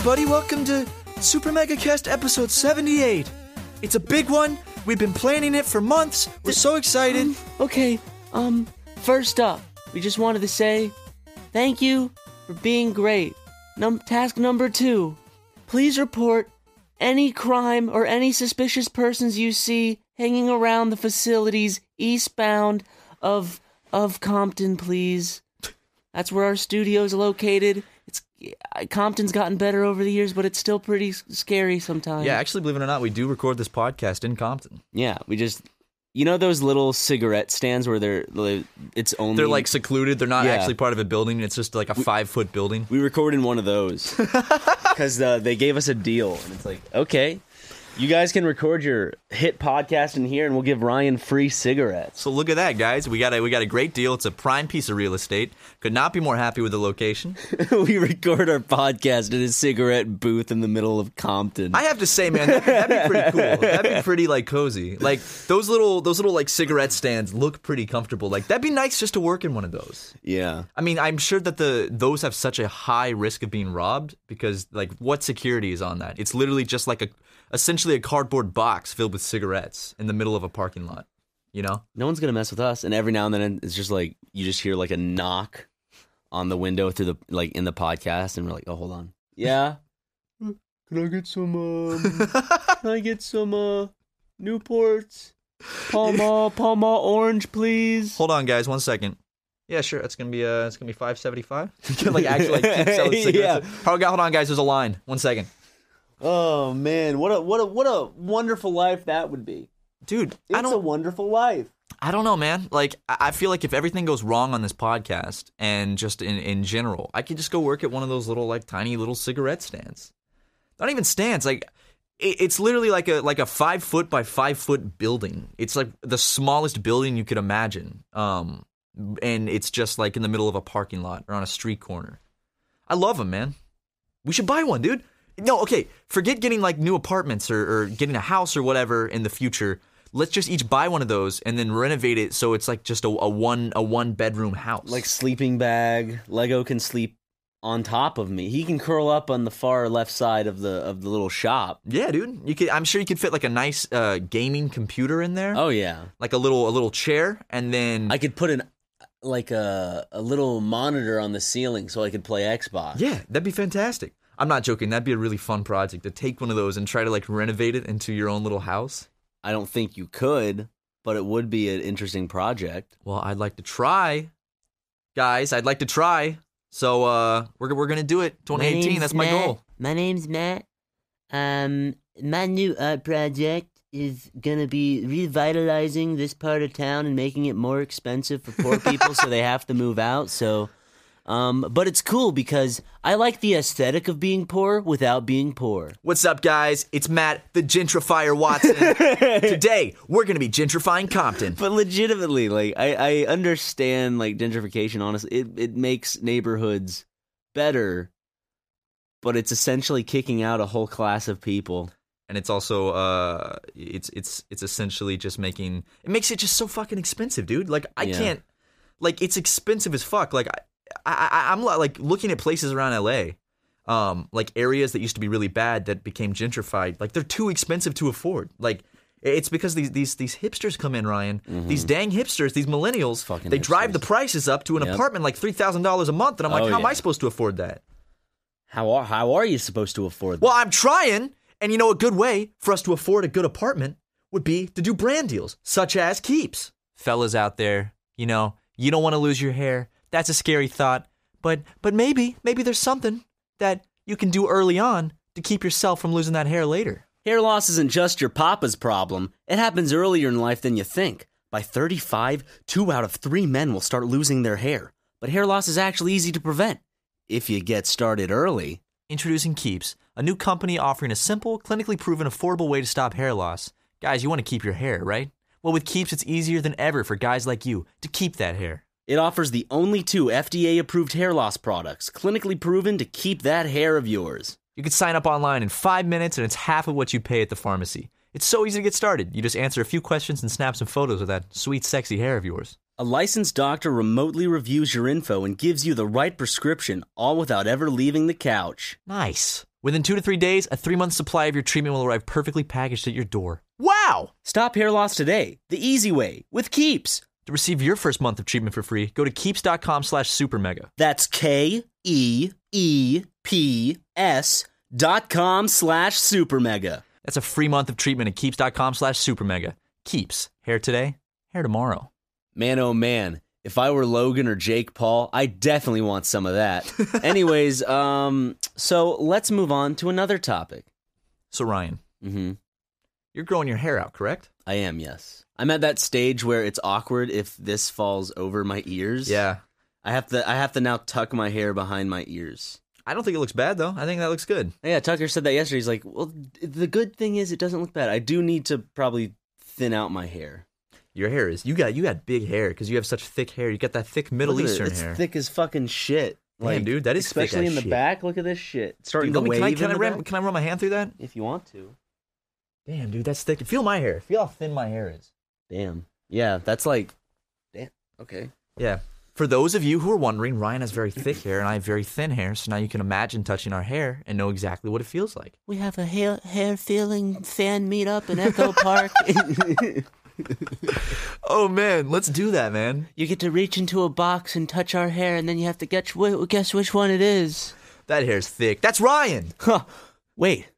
Everybody, welcome to Super Mega Cast episode 78. It's a big one. We've been planning it for months. We're so excited. Um, okay, um, first up, we just wanted to say thank you for being great. Num- task number two please report any crime or any suspicious persons you see hanging around the facilities eastbound of of Compton, please. That's where our studio is located. It's Compton's gotten better over the years, but it's still pretty scary sometimes. yeah, actually, believe it or not, we do record this podcast in Compton. yeah. We just, you know, those little cigarette stands where they're, it's only They're like secluded. They're not Yeah. actually part of a building. It's just like a five foot building. We record in one of those because uh, they gave us a deal, and it's like, okay, you guys can record your hit podcast in here, and we'll give Ryan free cigarettes. So look at that, guys. We got a we got a great deal. It's a prime piece of real estate. Could not be more happy with the location. we record our podcast in a cigarette booth in the middle of Compton. I have to say, man, that'd, that'd be pretty cool. That'd be pretty like cozy. Like those little those little like cigarette stands look pretty comfortable. Like that'd be nice just to work in one of those. yeah, I mean, I'm sure that the those have such a high risk of being robbed because like what security is on that? It's literally just like a essentially a cardboard box filled with cigarettes in the middle of a parking lot. You know? no one's gonna mess with us. And every now and then, it's just like you just hear like a knock on the window through the like in the podcast, and we're like, oh, hold on, yeah. Can I get some? Um, can I get some uh, Newports? Pall Mall, Palma Orange, please. Hold on, guys, one second. Yeah, sure. That's gonna be uh, it's gonna be five seventy five. like actually like keep selling cigarettes. Hold, on, hold on, guys. There's a line. One second, Oh man, what a what a what a wonderful life that would be. dude. It's I don't. a wonderful life. I don't know, man. Like, I feel like if everything goes wrong on this podcast and just in, in general, I could just go work at one of those little, like, tiny little cigarette stands. Not even stands. Like, it's literally like a like a five foot by five foot building. It's like the smallest building you could imagine. Um, and it's just like in the middle of a parking lot or on a street corner. I love them, man. We should buy one, dude. No, okay. Forget getting like new apartments or, or getting a house or whatever in the future. Let's just each buy one of those and then renovate it so it's like just a, a one a one bedroom house. Like sleeping bag, Lego can sleep on top of me. He can curl up on the far left side of the of the little shop. yeah, dude. You could. I'm sure you could fit like a nice uh, gaming computer in there, Oh yeah. like a little a little chair, and then I could put an like a a little monitor on the ceiling so I could play Xbox. yeah, that'd be fantastic. I'm not joking. That'd be a really fun project to take one of those and try to like renovate it into your own little house. I don't think you could, but it would be an interesting project. Well, I'd like to try, guys. I'd like to try. So uh, we're we're gonna do it. 2018. That's my goal. My name's Matt. Um, my new art project is gonna be revitalizing this part of town and making it more expensive for poor people, so they have to move out. So, um, but it's cool because I like the aesthetic of being poor without being poor. What's up, guys? It's Matt, the gentrifier Watson. Today we're gonna be gentrifying Compton. But legitimately, like I, I understand like gentrification. Honestly, it it makes neighborhoods better, but it's essentially kicking out a whole class of people. and it's also uh it's it's it's essentially just making it makes it just so fucking expensive dude like i Yeah. can't like it's expensive as fuck like I, I i'm like looking at places around la um like areas that used to be really bad that became gentrified like they're too expensive to afford like it's because these these these hipsters come in, Ryan. These dang hipsters, these millennials, Mm-hmm. Fucking they drive the prices up to an Yep. apartment like three thousand dollars a month, and I'm like, Oh, how am I supposed to afford that? How are how are you supposed to afford? That? Well, I'm trying. And you know, a good way for us to afford a good apartment would be to do brand deals, such as Keeps. Fellas out there, you know, you don't want to lose your hair. That's a scary thought. But but maybe, maybe there's something that you can do early on to keep yourself from losing that hair later. Hair loss isn't just your papa's problem, it happens earlier in life than you think. By 35, two out of three men will start losing their hair. But hair loss is actually easy to prevent if you get started early. Introducing Keeps, a new company offering a simple, clinically proven, affordable way to stop hair loss. Guys, you want to keep your hair, right? Well, with Keeps, it's easier than ever for guys like you to keep that hair. It offers the only two FDA approved hair loss products, clinically proven to keep that hair of yours. You can sign up online in five minutes and it's half of what you pay at the pharmacy. It's so easy to get started. You just answer a few questions and snap some photos of that sweet, sexy hair of yours. A licensed doctor remotely reviews your info and gives you the right prescription, all without ever leaving the couch. Nice. Within two to three days, a three month supply of your treatment will arrive perfectly packaged at your door. Wow! Stop hair loss today, the easy way, with Keeps. To receive your first month of treatment for free, go to keeps.com slash supermega. That's K E E P S dot com slash supermega. That's a free month of treatment at keeps.com slash supermega. Keeps. Hair today, hair tomorrow. Man, oh man, if I were Logan or Jake Paul, I definitely want some of that. Anyways, um, so let's move on to another topic. So, Ryan, Mm-hmm. you're growing your hair out, correct? I am, yes. I'm at that stage where it's awkward if this falls over my ears. Yeah. I have to I have to now tuck my hair behind my ears. I don't think it looks bad, though. I think that looks good. Yeah, Tucker said that yesterday. He's like, "Well, the good thing is it doesn't look bad. I do need to probably thin out my hair. Your hair is you got you got big hair because you have such thick hair. You got that thick Middle at it. It's hair. thick as fucking shit. Damn, dude, that is especially in the shit. back. Look at this shit. Starting to wave can I, can, I can I run my hand through that? if you want to. Damn, dude, that's thick. Feel my hair. Feel how thin my hair is. Damn. Yeah, that's like. Damn. Okay. Yeah. For those of you who are wondering, Ryan has very thick hair and I have very thin hair, so now you can imagine touching our hair and know exactly what it feels like. We have a hair hair feeling fan meetup in Echo Park. Oh man, let's do that, man. you get to reach into a box and touch our hair, and then you have to guess, guess which one it is. That hair's thick. That's Ryan. Huh. Wait.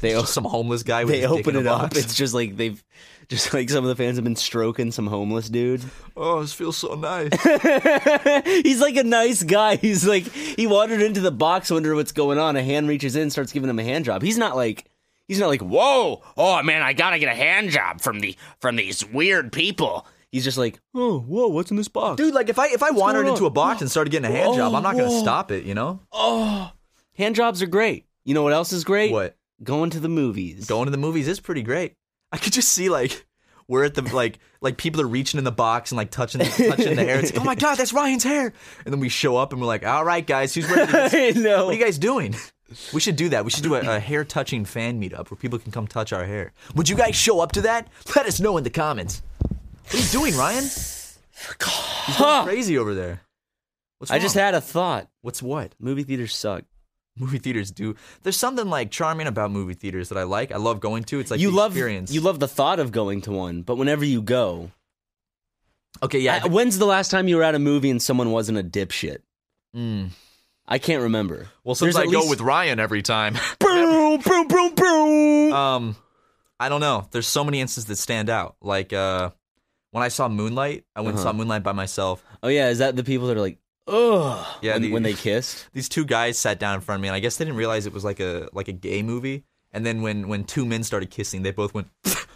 They Just some homeless guy with they open it up. It's just like they've, just like some of the fans have been stroking some homeless dude. Oh, this feels so nice. He's like a nice guy. He's like he wandered into the box, wonder what's going on. A hand reaches in, starts giving him a hand job. He's not like he's not like whoa, oh man, I gotta get a hand job from the from these weird people. He's just like oh whoa, what's in this box, Dude, like if I if I wandered into a box and started getting a hand job, I'm not gonna oh. stop it, you know? Oh, hand jobs are great. You know what else is great? What? Going to the movies. Going to the movies is pretty great. I could just see like we're at the like like people are reaching in the box and like touching touching the hair. It's like, oh my god, that's Ryan's hair. And then we show up and we're like, all right, guys, who's ready? To get I know. What are you guys doing? We should do that. We should do a, a hair touching fan meetup where people can come touch our hair. Would you guys show up to that? Let us know in the comments. What are you doing, Ryan? He's going crazy over there. What's I just had a thought. What's what? Movie theaters suck. Movie theaters do. There's something like charming about movie theaters that I like. I love going to. It's like you the love experience. you love the thought of going to one, but whenever you go, Okay, yeah. I- when's the last time you were at a movie and someone wasn't a dipshit? Mm. I can't remember. Well, since There's I go least- with Ryan every time, boom, boom, boom, boom. um, I don't know. There's so many instances that stand out. Like uh, when I saw Moonlight, I went and saw Uh-huh. Moonlight by myself. oh yeah, is that the people that are like, ugh, Yeah, when, the- when they kissed? These two guys sat down in front of me, and I guess they didn't realize it was like a like a gay movie. And then when when two men started kissing, they both went.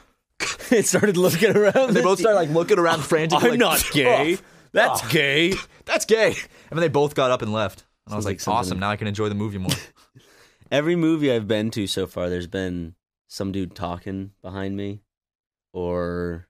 it started looking around. they both started like looking around frantically. I'm like, not gay. "Oh, That's oh, gay. That's gay. And then they both got up and left. And I was Sounds like, like something- awesome. Now I can enjoy the movie more. Every movie I've been to so far, there's been some dude talking behind me, or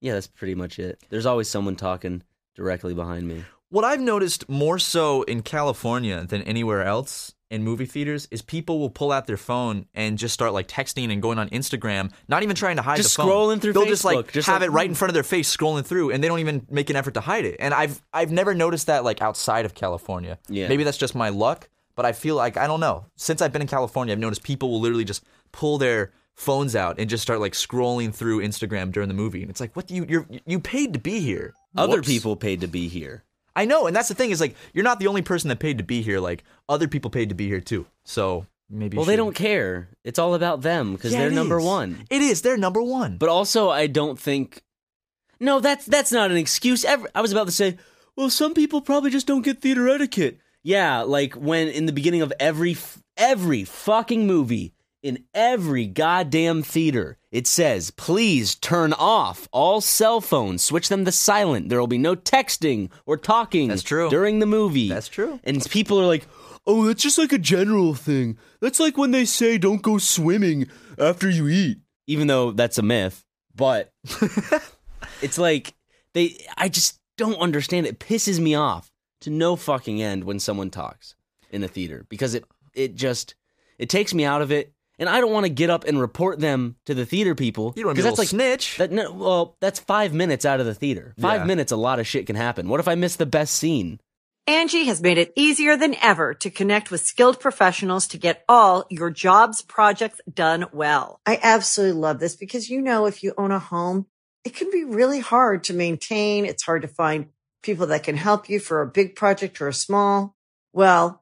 yeah, that's pretty much it. There's always someone talking directly behind me. What I've noticed more so in California than anywhere else in movie theaters is people will pull out their phone and just start like texting and going on Instagram, not even trying to hide Just the phone. scrolling through They'll just like just have like, it right in hmm. front of their face, scrolling through, and they don't even make an effort to hide it. And I've I've never noticed that like outside of California. Yeah. Maybe that's just my luck, but I feel like I don't know. Since I've been in California, I've noticed people will literally just pull their phones out and just start like scrolling through Instagram during the movie. And it's like, what do you you're you paid to be here. Other Whoops. people paid to be here. I know, and that's the thing is like you're not the only person that paid to be here. Like other people paid to be here too. So maybe. Well, they don't care. It's all about them because Yeah, they're number is. one. It is. They're number one. But also, I don't think. No, that's that's not an excuse. Ever, I was about to say, well, some people probably just don't get theater etiquette. Yeah, like when in the beginning of every every fucking movie, in every goddamn theater, it says, please turn off all cell phones, switch them to silent. There will be no texting or talking That's true. during the movie. That's true. And people are like, oh, that's just like a general thing. That's like when they say don't go swimming after you eat. Even though that's a myth. But it's like, they, I just don't understand. It pisses me off to no fucking end when someone talks in a theater because it, it just, it takes me out of it. And I don't want to get up and report them to the theater people. You don't want to 'cause be that's like snitch. that, no, well, that's five minutes out of the theater. Five Yeah. minutes, a lot of shit can happen. What if I miss the best scene? Angie has made it easier than ever to connect with skilled professionals to get all your jobs projects done well. I absolutely love this because, you know, if you own a home, it can be really hard to maintain. It's hard to find people that can help you for a big project or a small. Well,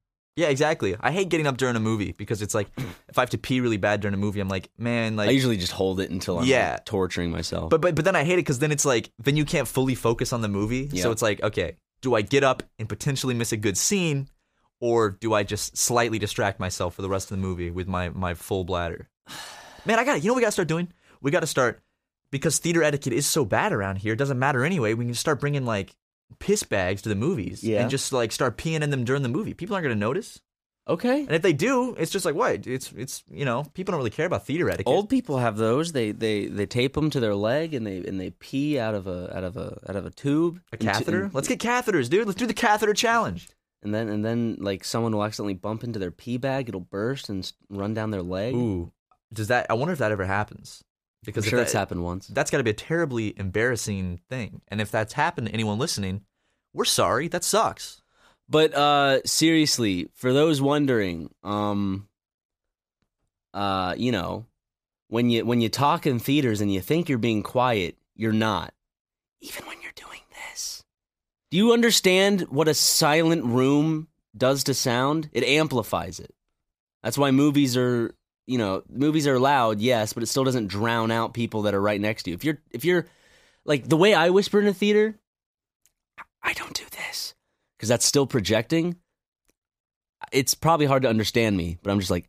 Yeah, exactly. I hate getting up during a movie because it's like if I have to pee really bad during a movie, I'm like, man, like I usually just hold it until I'm Yeah. like, torturing myself. But but but then I hate it because then it's like then you can't fully focus on the movie. Yeah. So it's like, okay, do I get up and potentially miss a good scene, or do I just slightly distract myself for the rest of the movie with my my full bladder? Man, I got to You know what we got to start doing? We got to start because theater etiquette is so bad around here. It doesn't matter anyway. We can start bringing like piss bags to the movies Yeah. and just like start peeing in them during the movie. People aren't gonna notice. okay. And if they do, it's just like what? It's it's you know people don't really care about theater etiquette. Old people have those. They they they tape them to their leg and they and they pee out of a out of a out of a tube. a into- catheter. Let's get catheters, dude. Let's do the catheter challenge. and then and then like someone will accidentally bump into their pee bag. It'll burst and s- run down their leg. Ooh, does that? I wonder if that ever happens. Because sure if it's happened once. That's got to be a terribly embarrassing thing. And if that's happened to anyone listening, we're sorry. That sucks. But uh seriously, for those wondering, um uh you know, when you when you talk in theaters and you think you're being quiet, you're not. Even when you're doing this. Do you understand what a silent room does to sound? It amplifies it. That's why movies are, you know, movies are loud, yes, but it still doesn't drown out people that are right next to you. If you're if you're like the way I whisper in a theater, I don't do this because that's still projecting. It's probably hard to understand me, but I'm just like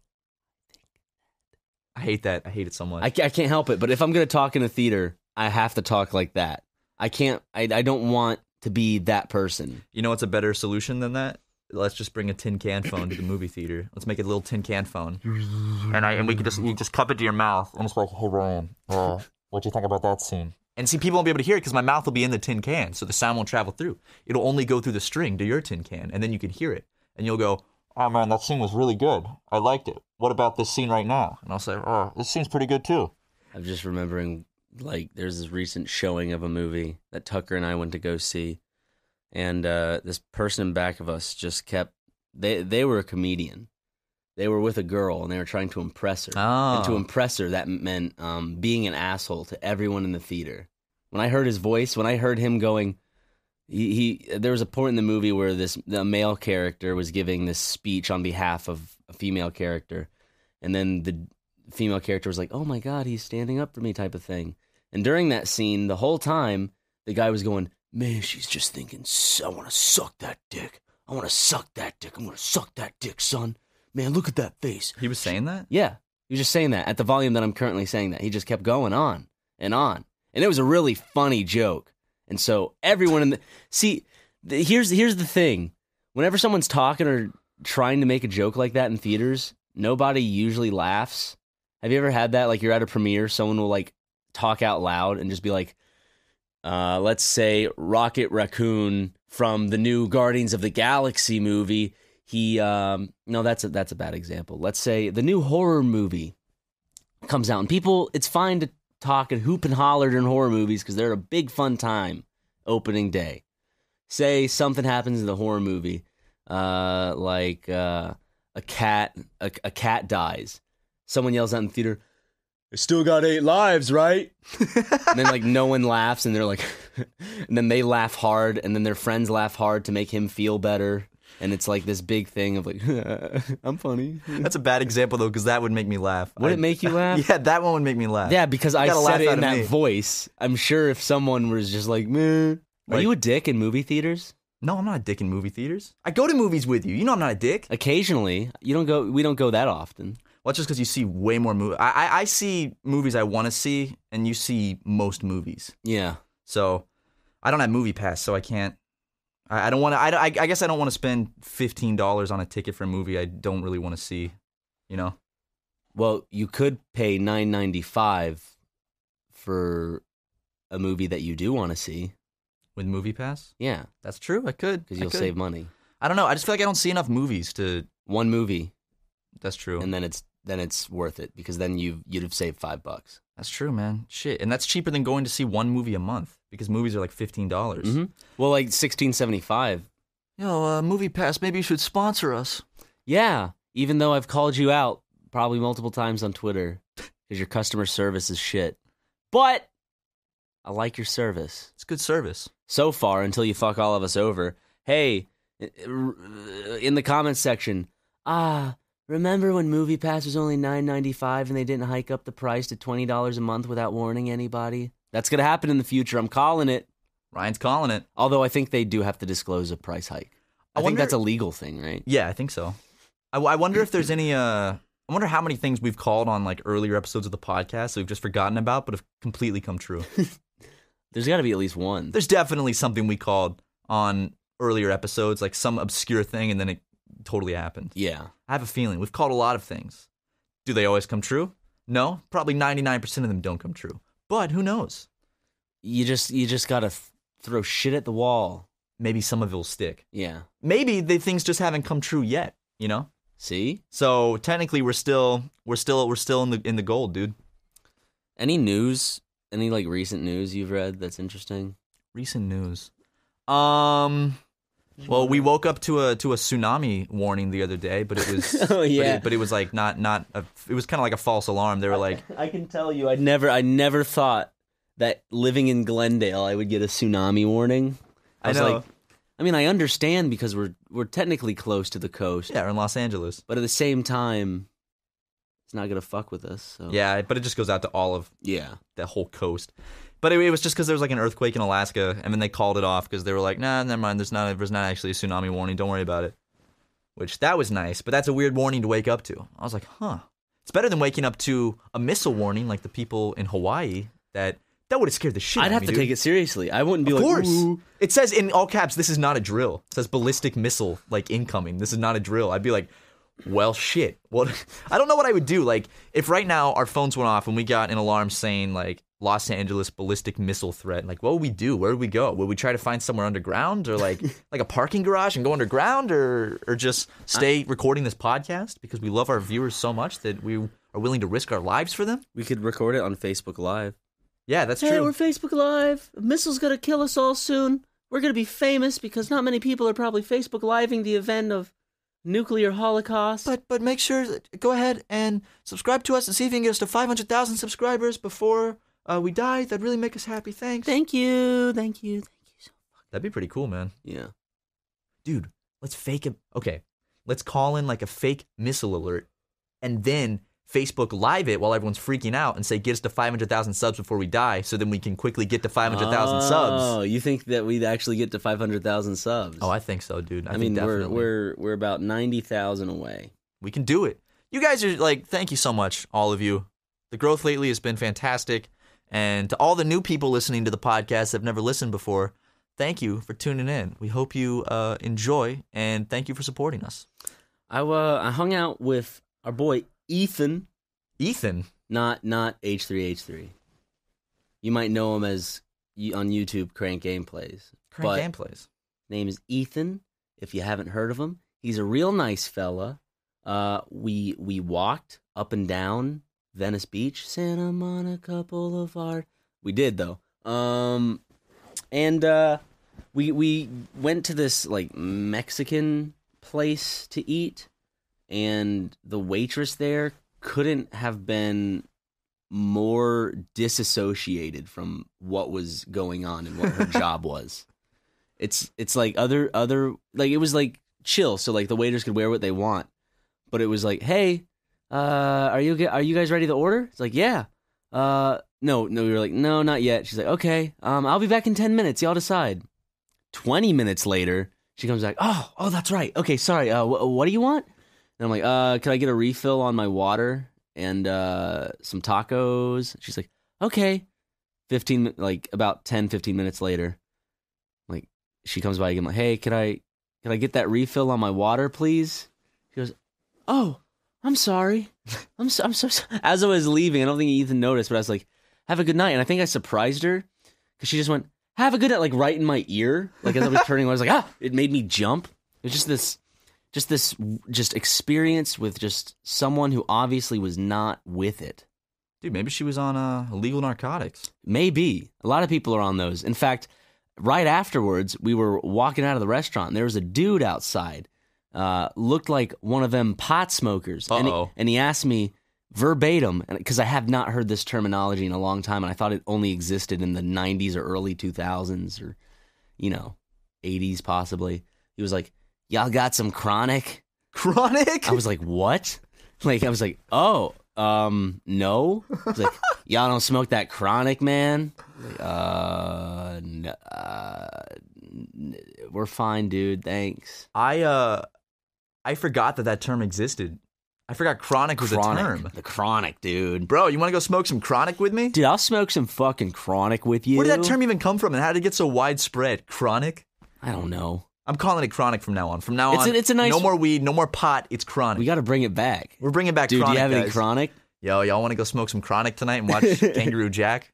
I hate that. I hate it so much. I, I can't help it. But if I'm gonna talk in a theater, I have to talk like that. I can't. I, I don't want to be that person. you know what's a better solution than that? Let's just bring a tin can phone to the movie theater. Let's make a little tin can phone, and I and we can just you just cup it to your mouth and it's like, hey Ryan, uh, what do you think about that scene? And see, people won't be able to hear it because my mouth will be in the tin can, so the sound won't travel through. It'll only go through the string to your tin can, and then you can hear it, and you'll go, "Oh man, that scene was really good. I liked it. What about this scene right now?" And I'll say, "Oh, this scene's pretty good too." I'm just remembering like there's this recent showing of a movie that Tucker and I went to go see, and uh, this person in back of us just kept they they were a comedian. They were with a girl and they were trying to impress her. And to Oh. impress her, that meant um, being an asshole to everyone in the theater. When I heard his voice, when I heard him going, he, he there was a point in the movie where this the male character was giving this speech on behalf of a female character, and then the female character was like, "Oh my god, he's standing up for me," type of thing. And during that scene, the whole time, the guy was going, "Man, she's just thinking, I want to suck that dick. I want to suck that dick. I'm gonna suck that dick, son. Man, look at that face." He was saying that. Yeah, he was just saying that at the volume that I'm currently saying that. He just kept going on and on, and it was a really funny joke. And so everyone in the see, the, here's here's the thing: whenever someone's talking or trying to make a joke like that in theaters, nobody usually laughs. Have you ever had that? Like you're at a premiere, someone will like talk out loud and just be like, Uh, let's say Rocket Raccoon from the new Guardians of the Galaxy movie. He um, no, that's a, that's a bad example. Let's say the new horror movie comes out, and people, it's fine to talk and hoop and holler during horror movies because they're a big fun time opening day. Say something happens in the horror movie, uh, like uh, a cat, a, a cat dies. Someone yells out in the theater, "I still got eight lives, right?" and then like no one laughs, and they're like, and then they laugh hard, and then their friends laugh hard to make him feel better. And it's like this big thing of like, I'm funny. That's a bad example though, because that would make me laugh. Would I- it make you laugh? Yeah, that one would make me laugh. Yeah, because I gotta laugh said it in that me. voice. I'm sure if someone was just like, meh. Are Like- you a dick in movie theaters? No, I'm not a dick in movie theaters. I go to movies with you. You know I'm not a dick. Occasionally. You don't go we don't go that often. Well, it's just because you see way more movies. I, I I see movies I want to see, and you see most movies. Yeah. So I don't have Movie Pass, so I can't. I, I don't want to. I, I, I guess I don't want to spend fifteen dollars on a ticket for a movie I don't really want to see. You know. Well, you could pay nine ninety five for a movie that you do want to see. With Movie Pass, Yeah, that's true. I could because you'll could. save money. I don't know. I just feel like I don't see enough movies to. One movie, That's true. and then it's then it's worth it because then you you'd have saved five bucks. that's true, man. Shit, and that's cheaper than going to see one movie a month because movies are like fifteen dollars. hmm Well, like sixteen seventy five. Yo, uh, Movie Pass, maybe you should sponsor us. Yeah, even though I've called you out probably multiple times on Twitter because your customer service is shit. But I like your service It's good service. so far until you fuck all of us over. Hey, in the comments section, ah, remember when Movie Pass was only nine ninety five and they didn't hike up the price to twenty dollars a month without warning anybody? That's gonna happen in the future. I'm calling it. Ryan's calling it. Although I think they do have to disclose a price hike. I, I think that's a legal thing, right? Yeah, I think so. I, I wonder if there's any. Uh, I wonder how many things we've called on like earlier episodes of the podcast that we've just forgotten about, but have completely come true. There's got to be at least one. there's definitely something we called on earlier episodes, like some obscure thing, and then it totally happened. Yeah. I have a feeling we've called a lot of things. Do they always come true? No, probably 99% of them don't come true. But who knows? You just you just gotta th- throw shit at the wall. Maybe some of it will stick. Yeah. Maybe the things just haven't come true yet. You know. See? So technically, we're still we're still we're still in the in the gold, dude. Any news? Any like recent news you've read that's interesting? Recent news. Um. Well, we woke up to a to a tsunami warning the other day, but it was Oh, but yeah. it, but it was like not not a, it was kind of like a false alarm. They were like, I can tell you, I never, I never thought that living in Glendale, I would get a tsunami warning. I, I was know. like, I mean, I understand because we're we're technically close to the coast, yeah, we're in Los Angeles. but at the same time, it's not gonna fuck with us. So Yeah, but it just goes out to all of yeah. the whole coast. But it, it was just because there was like an earthquake in Alaska, and then they called it off because they were like, "Nah, never mind. There's not. There's not actually a tsunami warning. Don't worry about it." Which that was nice, but that's a weird warning to wake up to. I was like, "Huh." It's better than waking up to a missile warning like the people in Hawaii. That that would have scared the shit. I'd have of to dude. take it seriously. I wouldn't be Of like, course. "Ooh." It says in all caps, "This is not a drill." It says ballistic missile like incoming. This is not a drill. I'd be like, "Well, shit." What? I don't know what I would do. Like, if right now our phones went off and we got an alarm saying like Los Angeles ballistic missile threat, like what would we do? Where would we go? Would we try to find somewhere underground or like like a parking garage and go underground, or or just stay recording this podcast because we love our viewers so much that we are willing to risk our lives for them? We could record it on Facebook Live. Yeah, that's hey, true. we're Facebook Live. A missile's gonna kill us all soon. We're gonna be famous because not many people are probably Facebook Living the event of nuclear holocaust. But but make sure that- go ahead and subscribe to us and see if you can get us to five hundred thousand subscribers before uh, we die. That'd really make us happy. Thanks. thank you, thank you, thank you. So much. That'd be pretty cool, man. yeah. Dude, let's fake it. Okay, let's call in like a fake missile alert, and then Facebook Live it while everyone's freaking out and say get us to five hundred thousand subs before we die, so then we can quickly get to five hundred thousand Oh, subs. Oh, you think that we'd actually get to five hundred thousand subs? Oh, I think so, dude. I, I, think mean, we're definitely. we're we're about ninety thousand away. we can do it. You guys are like, thank you so much, all of you. The growth lately has been fantastic. And to all the new people listening to the podcast that have never listened before, thank you for tuning in. We hope you uh, enjoy and thank you for supporting us. I uh, I hung out with our boy Ethan, Ethan, not not H three H three. You might know him as on YouTube Crank Gameplays. Crank gameplays. name is Ethan. If you haven't heard of him, he's a real nice fella. Uh, we we walked up and down Venice Beach, Santa Monica Boulevard. We did though. Um, and uh, we we went to this like Mexican place to eat, and the waitress there couldn't have been more disassociated from what was going on and what her job was. It's it's like other other like it was like chill, so like the waiters could wear what they want, but it was like, hey, uh, are you are you guys ready to order? It's like, yeah. Uh, no, no, we were like, no, not yet. She's like, okay, um, I'll be back in ten minutes. Y'all decide. Twenty minutes later, she comes back. Oh, oh, that's right. Okay, sorry. Uh, wh- what do you want? And I'm like, uh, can I get a refill on my water and uh, some tacos? She's like, okay. 15, mi- like about 10, 15 minutes later, like she comes by again. Like, hey, can I, can I get that refill on my water, please? She goes, oh, I'm sorry. I'm so, I'm so sorry. As I was leaving, I don't think Ethan noticed, but I was like, have a good night. And I think I surprised her because she just went, have a good night, like right in my ear. Like as I was turning, I was like, ah, it made me jump. It was just this just this just experience with just someone who obviously was not with it. Dude, maybe she was on uh, illegal narcotics. Maybe a lot of people are on those. In fact, right afterwards, we were walking out of the restaurant. And there was a dude outside, uh, looked like one of them pot smokers, and he, Uh-oh. and he asked me verbatim because I have not heard this terminology in a long time, and I thought it only existed in the '90s or early 2000s or you know 80s possibly. He was like, "Y'all got some chronic?" Chronic? I was like, what? Like, I was like, oh, um, no. I was like, y'all don't smoke that chronic, man. Like, uh, n- uh, n- we're fine, dude. Thanks. I uh I forgot that that term existed. I forgot chronic was chronic, a term. the chronic, dude. Bro, you want to go smoke some chronic with me? Dude, I'll smoke some fucking chronic with you. Where did that term even come from and how did it get so widespread? Chronic? I don't know. I'm calling it chronic from now on. From now It's on, a- it's a nice- no more weed, no more pot. It's chronic. We got to bring it back. We're bringing back Dude, do you have any chronic? Yo, y'all want to go smoke some chronic tonight and watch Kangaroo Jack?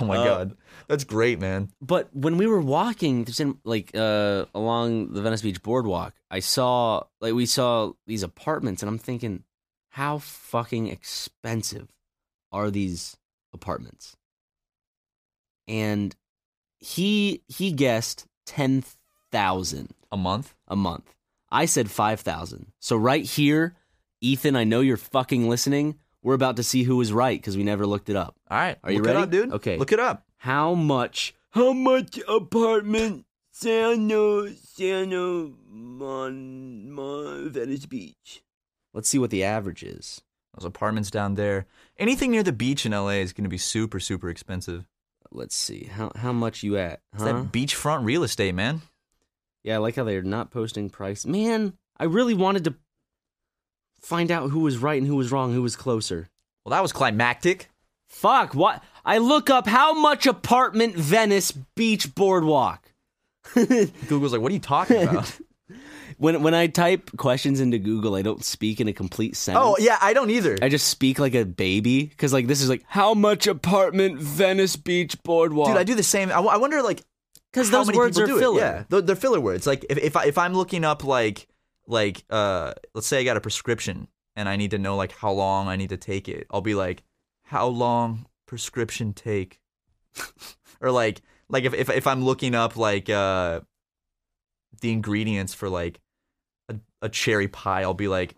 Oh my Uh, god, that's great, man. But when we were walking, like uh, along the Venice Beach boardwalk, I saw like we saw these apartments, and I'm thinking, how fucking expensive are these apartments? And he he guessed ten thousand A month? a month. I said five thousand. So right here, Ethan, I know you're fucking listening. We're about to see who was right because we never looked it up. All right, Are you look ready? It up, dude. Okay. look it up. How much? How much apartment? Santa, Santa, Mon, Mon, Venice Beach. Let's see what the average is. Those apartments down there. Anything near the beach in LA is going to be super, super expensive. Let's see. How how much you at? It's Huh? that beachfront real estate, man. Yeah, I like how they're not posting price. Man, I really wanted to find out who was right and who was wrong, who was closer. Well, that was climactic. Fuck, what? I look up how much apartment Venice Beach Boardwalk. Google's like, what are you talking about? When when I type questions into Google, I don't speak in a complete sentence. oh, yeah, I don't either. I just speak like a baby because like this is like how much apartment Venice Beach Boardwalk. Dude, I do the same. I wonder, like, because those words are do it. filler. Yeah, they're, they're filler words. Like, if if, I, if I'm looking up, like, like, uh, let's say I got a prescription and I need to know, like, how long I need to take it. I'll be like, how long prescription take? or like, like if, if if I'm looking up like uh, the ingredients for like a, a cherry pie, I'll be like,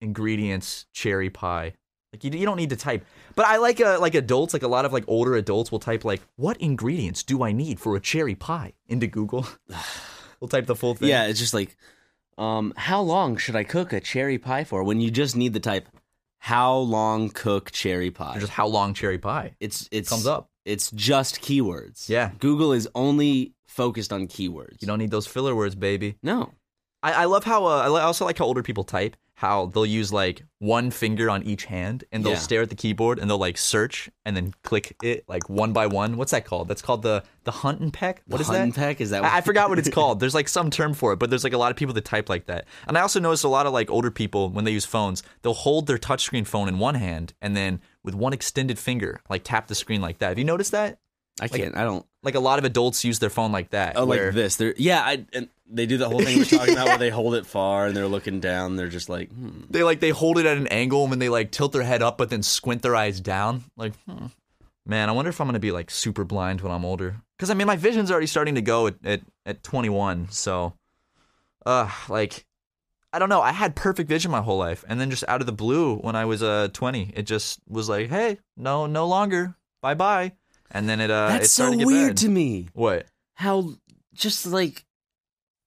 ingredients cherry pie. Like you, you don't need to type. But I like uh, like adults, like a lot of like older adults will type like, "What ingredients do I need for a cherry pie?" into Google. we'll type the full thing. Yeah, it's just like, um, how long should I cook a cherry pie for? When you just need the type, how long cook cherry pie? Or just how long cherry pie it's it's comes up. It's just keywords. Yeah. Google is only focused on keywords. You don't need those filler words, baby. No. I, I love how uh, I also like how older people type. How they'll use like one finger on each hand and they'll Yeah. stare at the keyboard and they'll like search and then click it like one by one. What's that called? That's called the the hunt and peck. What is Hunt and that? peck? Is that I, I forgot what it's called. There's like some term for it, but there's like a lot of people that type like that. And I also noticed a lot of like older people when they use phones, they'll hold their touchscreen phone in one hand and then with one extended finger like tap the screen like that. Have you noticed that? I can't. I don't. Like a lot of adults use their phone like that. Oh, where- like this. They're yeah. I, and they do the whole thing we're talking about where they hold it far and they're looking down. They're just like, hmm. They like they hold it at an angle and then they like tilt their head up but then squint their eyes down. Like, hmm. man, I wonder if I'm gonna be like super blind when I'm older. Because I mean, my vision's already starting to go at at, at 21. So, uh, like, I don't know. I had perfect vision my whole life, and then just out of the blue, when I was uh 20, it just was like, hey, no, no longer. Bye bye. And then it uh, it that's so to get weird bad. to me. What? How just like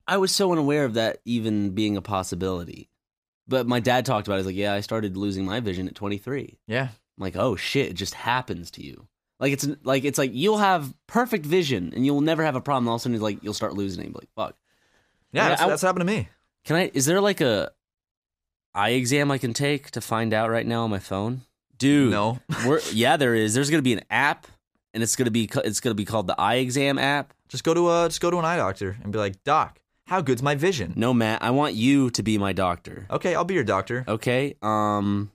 I was so unaware of that even being a possibility. But my dad talked about it. He's like, yeah, I started losing my vision at 23. Yeah. I'm like, oh shit, it just happens to you. Like it's like it's like you'll have perfect vision and you'll never have a problem. All of a sudden, it's like you'll start losing it. And be like, fuck. Yeah, that's, I- that's happened to me. Can I? Is there like a eye exam I can take to find out right now on my phone, dude? No. We're, yeah, there is. There's gonna be an app, and it's gonna be it's gonna be called the eye exam app. Just go to a just go to an eye doctor and be like, Doc, how good's my vision? No, Matt, I want you to be my doctor. Okay, I'll be your doctor. Okay. Um,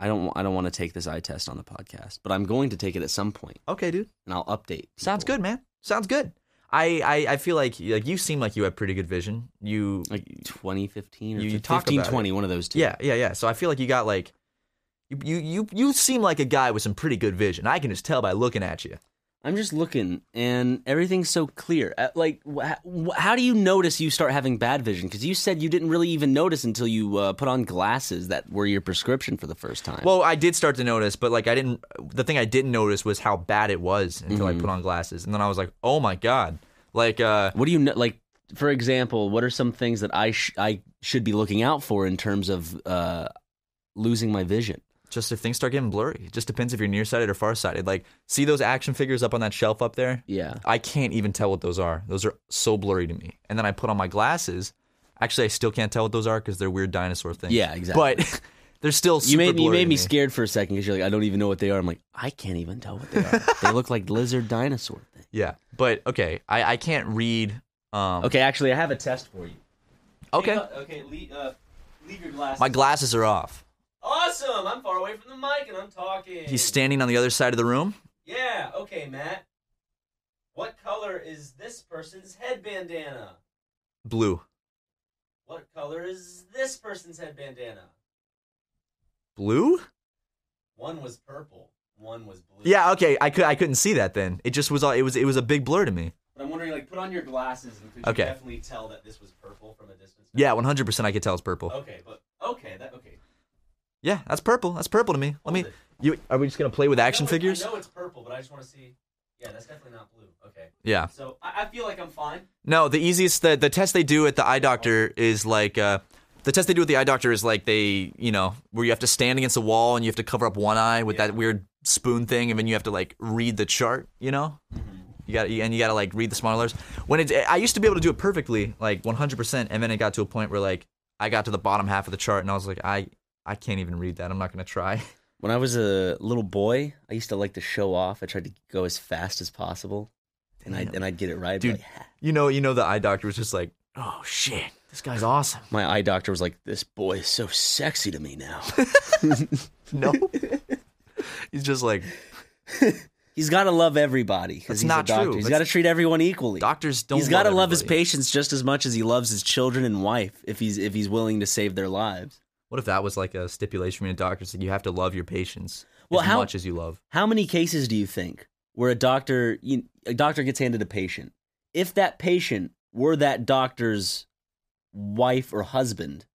I don't. I don't want to take this eye test on the podcast, but I'm going to take it at some point, Okay, dude. and I'll update. Sounds good, man. Sounds good. I, I, I feel like like you seem like you have pretty good vision. You Like 2015 or You- you 15, talk about 20, one of those two. yeah yeah yeah. So I feel like you got like you, you you you seem like a guy with some pretty good vision. I can just tell by looking at you. I'm just looking, and everything's so clear. Uh, Like, wh- how do you notice you start having bad vision? Because you said you didn't really even notice until you uh, put on glasses that were your prescription for the first time. Well, I did start to notice, but like I didn't. The thing I didn't notice was how bad it was until Mm-hmm. I put on glasses, and then I was like, oh my god, like uh, what do you know? Like, for example, what are some things that I sh- I should be looking out for in terms of uh, losing my vision? Just if things start getting blurry. It just depends if you're nearsighted or farsighted. Like, see those action figures up on that shelf up there? Yeah. I can't even tell what those are. Those are so blurry to me. And then I put on my glasses. Actually, I still can't tell what those are because they're weird dinosaur things. Yeah, exactly. But they're still super You made you made to me scared for a second because you're like, I don't even know what they are. I'm like, I can't even tell what they are. they look like lizard dinosaur things. Yeah, but okay, I, I can't read. Um, Okay, actually, I have a test for you. okay, okay, leave, uh, leave your glasses. my glasses are off. Awesome! I'm far away from the mic and I'm talking. He's standing on the other side of the room. Yeah, okay, Matt. What color is this person's head bandana? Blue, What color is this person's head bandana? blue. One was purple, one was blue. Yeah, okay. I could I couldn't see that then. It just was all. It was it was a big blur to me. But I'm wondering, like, put on your glasses and could Okay. you definitely tell that this was purple from a distance? Yeah, one hundred percent. I could tell it's purple. Okay, but okay, that okay. Yeah, that's purple. That's purple to me. Let me. You are we just gonna play with action I know figures? I know it's purple, but I just want to see. Yeah, that's definitely not blue. Okay. Yeah. So I, I feel like I'm fine. No, the easiest the the test they do at the eye doctor is like uh the test they do at the eye doctor is like they you know where you have to stand against a wall and you have to cover up one eye with that weird spoon thing and then you have to like read the chart. You know. You got and you got to like read the small letters. When it, I used to be able to do it perfectly, like 100%, and then it got to a point where like I got to the bottom half of the chart and I was like, I I can't even read that. I'm not gonna try. When I was a little boy, I used to like to show off. I tried to go as fast as possible, and I and I'd get it right. Dude. like, You know, you know, the eye doctor was just like, oh shit, this guy's awesome. my eye doctor was like, "This boy is so sexy to me now." No, he's just like He's got to love everybody That's he's not a doctor. true. He's got to treat everyone equally. doctors don't. he's got to love love his patients just as much as he loves his children and wife. If he's if he's willing to save their lives. What if that was like a stipulation from a doctor that you have to love your patients Well, as how- much as you love? How many cases do you think where a doctor you, a doctor gets handed a patient? If that patient were that doctor's wife or husband,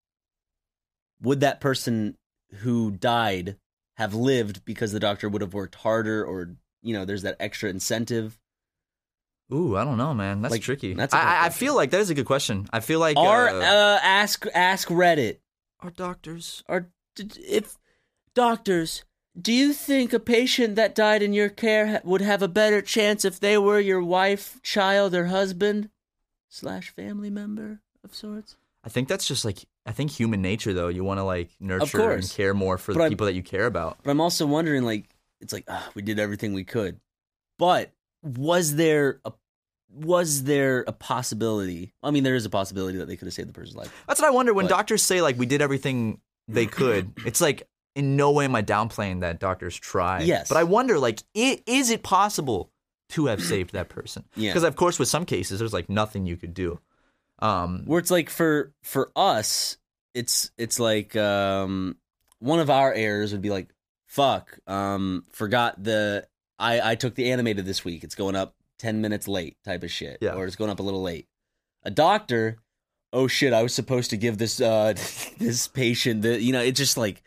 would that person who died have lived because the doctor would have worked harder or you know there's that extra incentive? Ooh, I don't know, man. That's Like, tricky. that's I, I I feel like that is a good question. I feel like Or uh, uh, ask ask Reddit. Are doctors Or d- if doctors, do you think a patient that died in your care ha- would have a better chance if they were your wife, child, or husband slash family member of sorts? I think that's just like I think human nature though. You want to like nurture and course. care more for But the I'm- people that you care about. But I'm also wondering, like, it's like ah, we did everything we could, but was there a was there a possibility? I mean, there is a possibility that they could have saved the person's life. That's what I wonder when But- doctors say like we did everything they could. it's like in no way am I downplaying that doctors try. Yes. but I wonder like i- is it possible to have saved that person. Yeah. Because of course, with some cases, there's like nothing you could do. Um, where it's like for for us it's it's like um one of our errors would be like fuck um forgot the i i took the animated this week it's going up 10 minutes late type of shit Yeah. or it's going up a little late. A doctor oh shit i was supposed to give this uh this patient the you know it's just like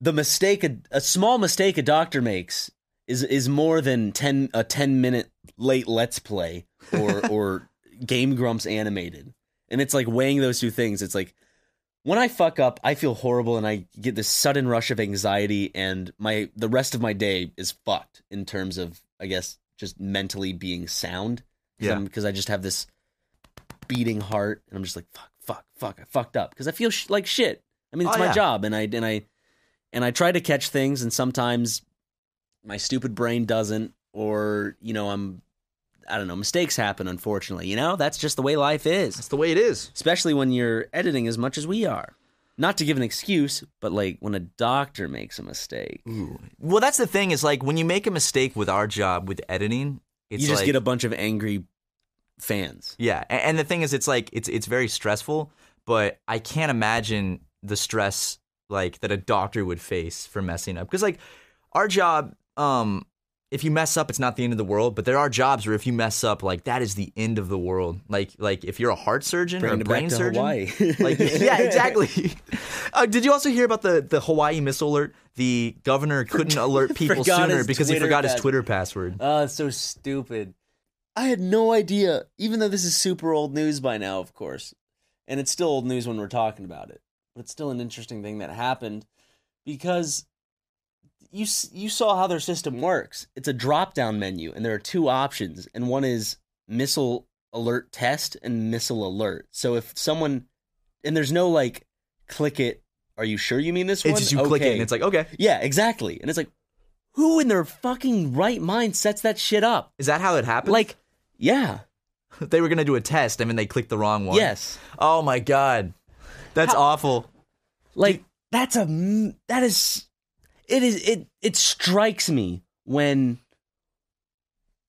the mistake a, a small mistake a doctor makes is is more than 10 a 10 minute late let's play or or game grumps animated. And it's like weighing those two things. It's like when i fuck up i feel horrible and i get this sudden rush of anxiety and my the rest of my day is fucked in terms of i guess just mentally being sound Yeah. because i just have this beating heart and i'm just like fuck fuck fuck i fucked up because i feel sh- like shit i mean it's Oh, my yeah. job and i and i and i try to catch things and sometimes my stupid brain doesn't or you know i'm i don't know mistakes happen unfortunately you know that's just the way life is that's the way it is. especially when you're editing as much as we are not to give an excuse but like when a doctor makes a mistake. Well, that's the thing is like when you make a mistake with our job with editing, it's you just like, get a bunch of angry fans. Yeah, a- and the thing is, it's like it's it's very stressful, but I can't imagine the stress like that a doctor would face for messing up. Because like our job, um, if you mess up, it's not the end of the world, but there are jobs where if you mess up, like that is the end of the world. Like like if you're a heart surgeon or a brain surgeon, like yeah, exactly. Uh, did you also hear about the the Hawaii missile alert? The governor couldn't alert people sooner because he Twitter forgot his Twitter password. Oh, so stupid. I had no idea, even though this is super old news by now, of course. And it's still old news when we're talking about it. But it's still an interesting thing that happened because you you saw how their system works. It's a drop-down menu and there are two options and one is missile alert test and missile alert. So if someone and there's no like click it, are you sure you mean this one? It's just you click it and it's like okay, Yeah, exactly. And it's like who in their fucking right mind sets that shit up? is that how it happened? Like, yeah, they were gonna do a test and then they clicked the wrong one. yes, Oh my god, that's How- awful. like that's a that is it is it it strikes me when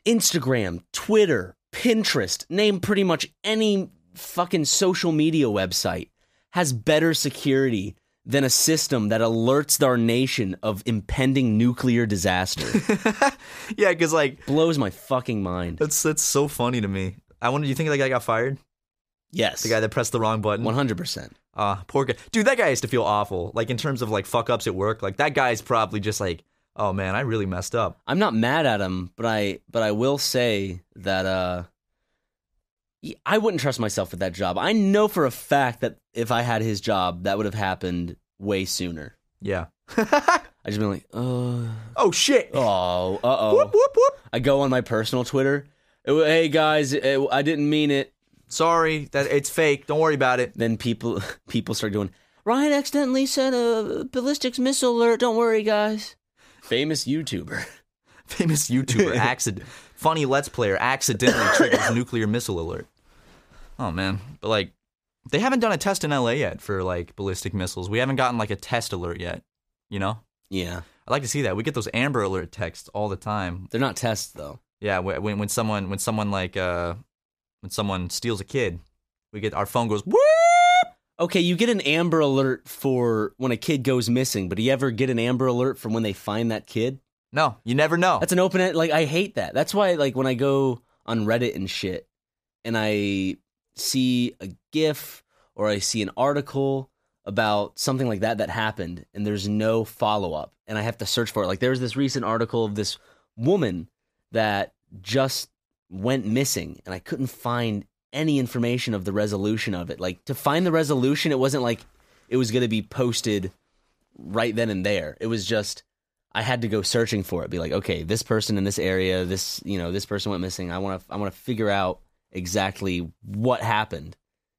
Instagram, Twitter, Pinterest, name pretty much any fucking social media website has better security than a system that alerts our nation of impending nuclear disaster. yeah, because like Blows my fucking mind. that's that's so funny to me. I wonder, do you think that guy got fired? Yes, The guy that pressed the wrong button. one hundred percent. Ah, poor guy. Dude, that guy has to feel awful. Like in terms of like fuck ups at work. Like that guy's probably just like, oh man, I really messed up. I'm not mad at him, but I but I will say that uh I wouldn't trust myself with that job. I know for a fact that if I had his job, that would have happened way sooner. Yeah. I just been like, uh, oh shit. oh, uh oh. Whoop whoop whoop. I go on my personal Twitter. "Oh, Hey guys, I didn't mean it. Sorry, that it's fake. Don't worry about it. Then people people start doing. Ryan accidentally sent a ballistics missile alert. Don't worry, guys. Famous YouTuber. Famous YouTuber accident, funny Let's Player accidentally triggers nuclear missile alert. Oh man, but like, they haven't done a test in LA yet for like ballistic missiles. We haven't gotten like a test alert yet. You know, Yeah, I'd like to see that. We get those Amber Alert texts all the time. they're not tests though. Yeah, when when someone when someone like uh when someone steals a kid, we get our phone goes whoop. Okay, you get an Amber Alert for when a kid goes missing, but do you ever get an Amber Alert from when they find that kid? No, you never know. That's an open end. Like I hate that. That's why like when I go on Reddit and shit, and I see a GIF or I see an article about something like that that happened, and there's no follow up, and I have to search for it. Like there was this recent article of this woman that just went missing, and I couldn't find any information of the resolution of it. Like to find the resolution, it wasn't like it was going to be posted right then and there. It was just I had to go searching for it. Be like, okay, this person in this area, this you know, this person went missing. I want to I want to figure out exactly what happened.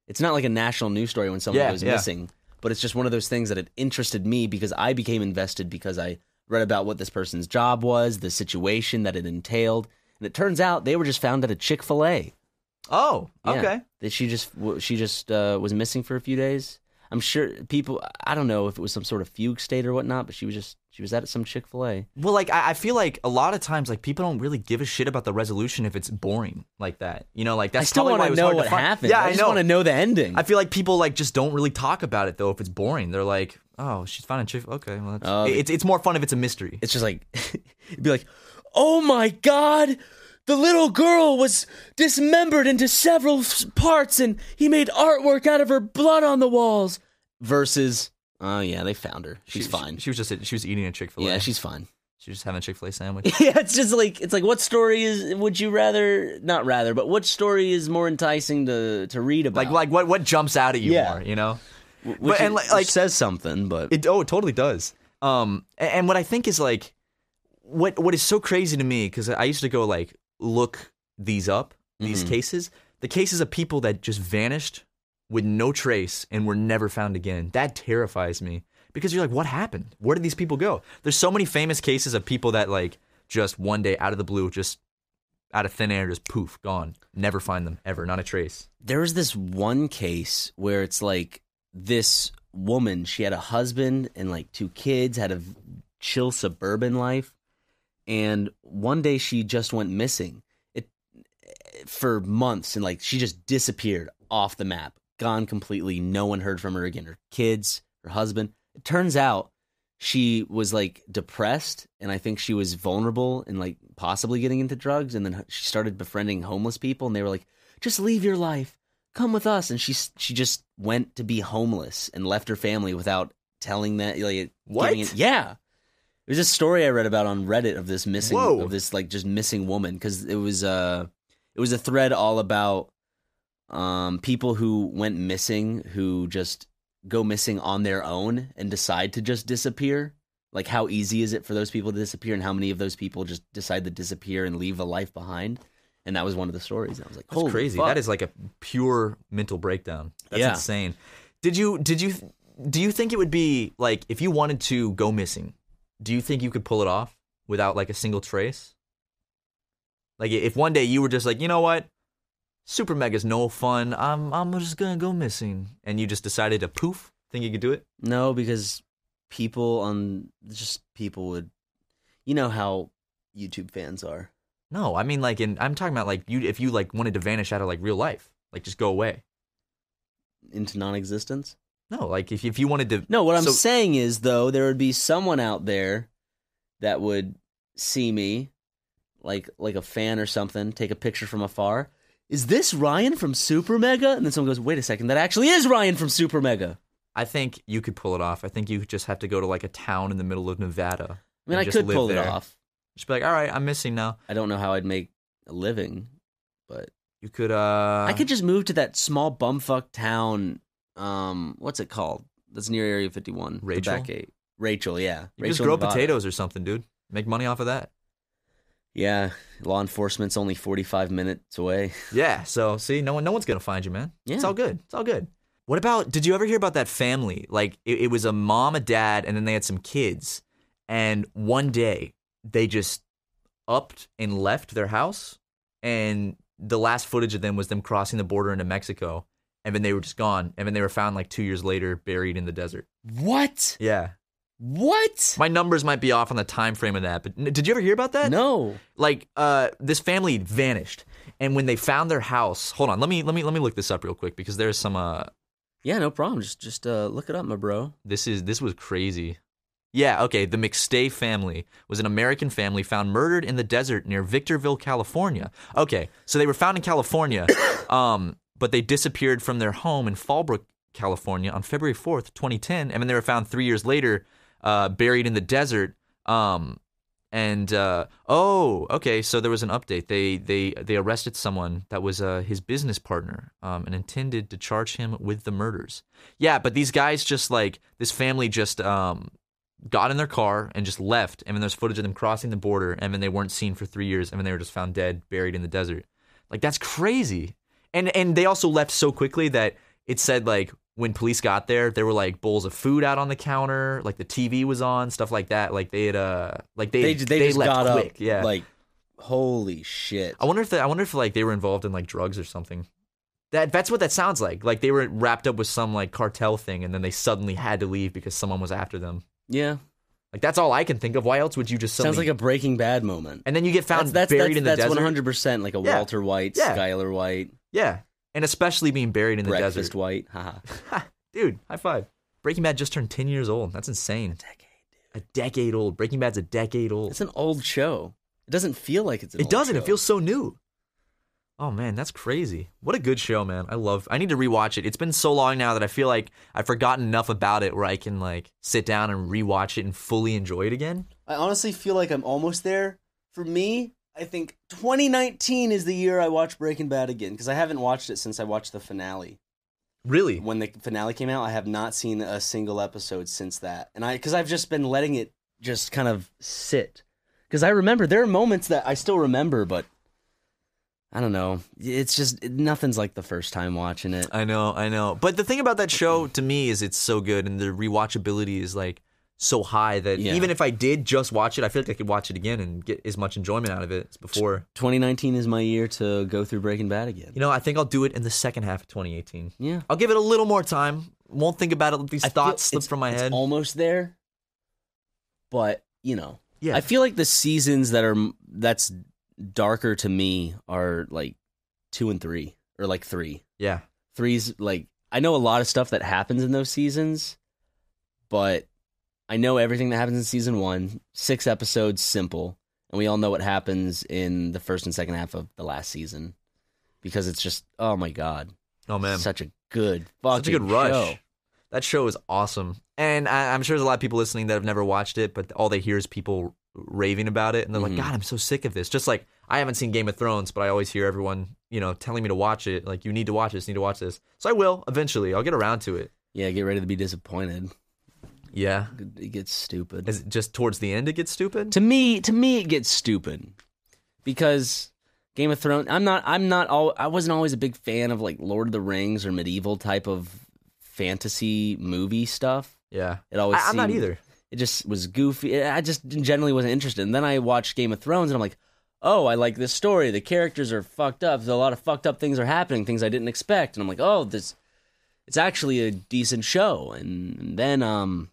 It's not like a national news story when someone Yeah, goes yeah. missing, but it's just one of those things that it interested me because I became invested because I read about what this person's job was, the situation that it entailed, and it turns out they were just found at a Chick Fil A. oh, okay. That she just she just uh, was missing for a few days. I'm sure people. I don't know if it was some sort of fugue state or whatnot, but she was just She was at some Chick Fil A. Well, like I, I feel like a lot of times, like people don't really give a shit about the resolution if it's boring like that. You know, like that's I still want to know what happened. Yeah, I I, just want to know the ending. I feel like people like just don't really talk about it though if it's boring. They're like, oh, she's found a chick. Okay, well, that's, Oh, it's it's more fun if it's a mystery. it's just like it'd be like, oh my god, the little girl was dismembered into several parts, and he made artwork out of her blood on the walls. Versus, oh yeah, they found her. She's She- fine. She, she was just she was eating a Chick Fil A. yeah, she's fine. she was just having a Chick Fil A sandwich. yeah, it's just like it's like what story is would you rather not rather, but what story is more enticing to to read about? like like what what jumps out at you Yeah. more? You know. which, but- and, it- like- which like- says something, but It oh, it totally does. Um, a- and, what I think is like, what what is so crazy to me because I used to go like look these up these Mhm. cases, the cases of people that just vanished with no trace and were never found again. That terrifies me because you're like, what happened? Where did these people go? There's so many famous cases of people that like just one day out of the blue, just out of thin air, just poof, gone. Never find them ever, not a trace. there was this one case where it's like this woman she had a husband and like two kids had a chill suburban life and one day she just went missing. It for months and like she just disappeared off the map gone completely no one heard from her again. Her kids her husband. It turns out she was like depressed and i think she was vulnerable and like possibly getting into drugs and then she started befriending homeless people and they were like just leave your life. Come with us. And she she just went to be homeless and left her family without telling that like What? it- yeah there's a story i read about on reddit of this missing Whoa. of this like just missing woman because it was uh it was a thread all about um people who went missing who just go missing on their own and decide to just disappear like how easy is it for those people to disappear and how many of those people just decide to disappear and leave a life behind and that was one of the stories and i was like That's crazy. fuck. That is like a pure mental breakdown. That's Yeah. insane. Did you did you do you think it would be like if you wanted to go missing? Do you think you could pull it off without like a single trace? Like if one day you were just like, you know what, super mega's no fun. I'm I'm just gonna go missing, and you just decided to poof. Think you could do it? No, because people on just people would, you know how YouTube fans are. No, I mean like in I'm talking about like you if you like wanted to vanish out of like real life, like just go away. into non-existence. No, like if if you wanted to. No, what I'm So- saying is though there would be someone out there that would see me, like like a fan or something, take a picture from afar. Is this Ryan from Super Mega? And then someone goes, "Wait a second, that actually is Ryan from Super Mega." I think you could pull it off. I think you just have to go to like a town in the middle of Nevada. I mean, I could pull there. it off. Just be like, all right, I'm missing now. I don't know how I'd make a living, but You could. uh I could just move to that small bumfuck town. Um, what's it called? That's near Area 51. the Rachel? back gate. Rachel, yeah. you Rachel just grow Nevada. potatoes or something, dude. Make money off of that. Yeah, law enforcement's only 45 minutes away. Yeah. So see, no one, no one's gonna find you, man. Yeah. It's all good. It's all good. What about? Did you ever hear about that family? Like, it, it was a mom, a dad, and then they had some kids. And one day, they just upped and left their house, and the last footage of them was them crossing the border into Mexico, and then they were just gone. And then they were found like two years later, buried in the desert. What? Yeah. What? My numbers might be off on the time frame of that, but n- did you ever hear about that? No. like uh this family vanished and when they found their house hold on let me let me let me look this up real quick because there's some uh Yeah, no problem. Just just uh look it up, my bro. this is this was crazy yeah okay the mcstay family was an american family found murdered in the desert near victorville california okay so they were found in california um but they disappeared from their home in fallbrook california on february 4th 2010 and then they were found three years later uh buried in the desert um and uh, oh, okay. So there was an update. They they they arrested someone that was uh, his business partner, um, and intended to charge him with the murders. Yeah, but these guys just like this family just um, got in their car and just left. And then there's footage of them crossing the border, and then they weren't seen for three years, and then they were just found dead, buried in the desert. Like that's crazy. And and they also left so quickly that it said like when police got there, there were like bowls of food out on the counter, like the TV was on, stuff like that. Like they had uh like they They they, they, just left got quick. up. Yeah. Like holy shit. I wonder if they, I wonder if like they were involved in like drugs or something. That that's what that sounds like. Like they were wrapped up with some like cartel thing, and then they suddenly had to leave because someone was after them. Yeah. Like that's all I can think of. Why else would you just Sounds like a Breaking Bad moment. and then you get found that's that's buried that's, in the that's desert. 100 percent like a Yeah. Walter White, Yeah. Skylar White, Yeah, and especially being buried in the Breakfast desert. White. Haha. Dude, high five. Breaking Bad just turned 10 years old. That's insane. A decade old. Breaking Bad's a decade old. It's an old show. It doesn't feel like it's. An It old doesn't. show. It feels so new. Oh man, that's crazy. What a good show, man. I love I need to rewatch it. It's been so long now that I feel like I've forgotten enough about it where I can like sit down and rewatch it and fully enjoy it again. I honestly feel like I'm almost there. For me, I think 2019 is the year I watch Breaking Bad again because I haven't watched it since I watched the finale. Really? When the finale came out, I have not seen a single episode since that, and I because I've just been letting it just kind of sit. Because I remember there are moments that I still remember, but I don't know. It's just nothing's like the first time watching it. I know, I know. But the thing about that show to me is it's so good and the rewatchability is like so high that Yeah. even if I did just watch it, I feel like I could watch it again and get as much enjoyment out of it as before. 2019 is my year to go through Breaking Bad again. You know, I think I'll do it in the second half of 2018. Yeah. I'll give it a little more time. Won't think about it. Let these I thoughts slip from my it's head. almost there, but you know, Yeah. I feel like the seasons that are that's darker to me are like two and three, or like three. yeah. Three's like I know a lot of stuff that happens in those seasons, but I know everything that happens in season one. Six episodes, simple, and we all know what happens in the first and second half of the last season because it's just oh my god, Oh man, such a good fucking such a good rush. show. That show is awesome, and I, I'm sure there's a lot of people listening that have never watched it, but all they hear is people raving about it, and they're Mhm. like, "God, I'm so sick of this." Just like I haven't seen Game of Thrones, but I always hear everyone, you know, telling me to watch it. Like, you need to watch this, you need to watch this. So I will eventually. I'll get around to it. Yeah, get ready to be disappointed. Yeah. It gets stupid. Is it just towards the end it gets stupid? to me, to me, it gets stupid because Game of Thrones. I'm not. I'm not. All. I wasn't always a big fan of like Lord of the Rings or medieval type of fantasy movie stuff. Yeah. It always. I, I'm not either. It just was goofy. I just generally wasn't interested. And then I watched Game of Thrones, and I'm like, oh, I like this story. The characters are fucked up. A lot of fucked up things are happening, things I didn't expect. And I'm like, oh, this, it's actually a decent show. And then, um,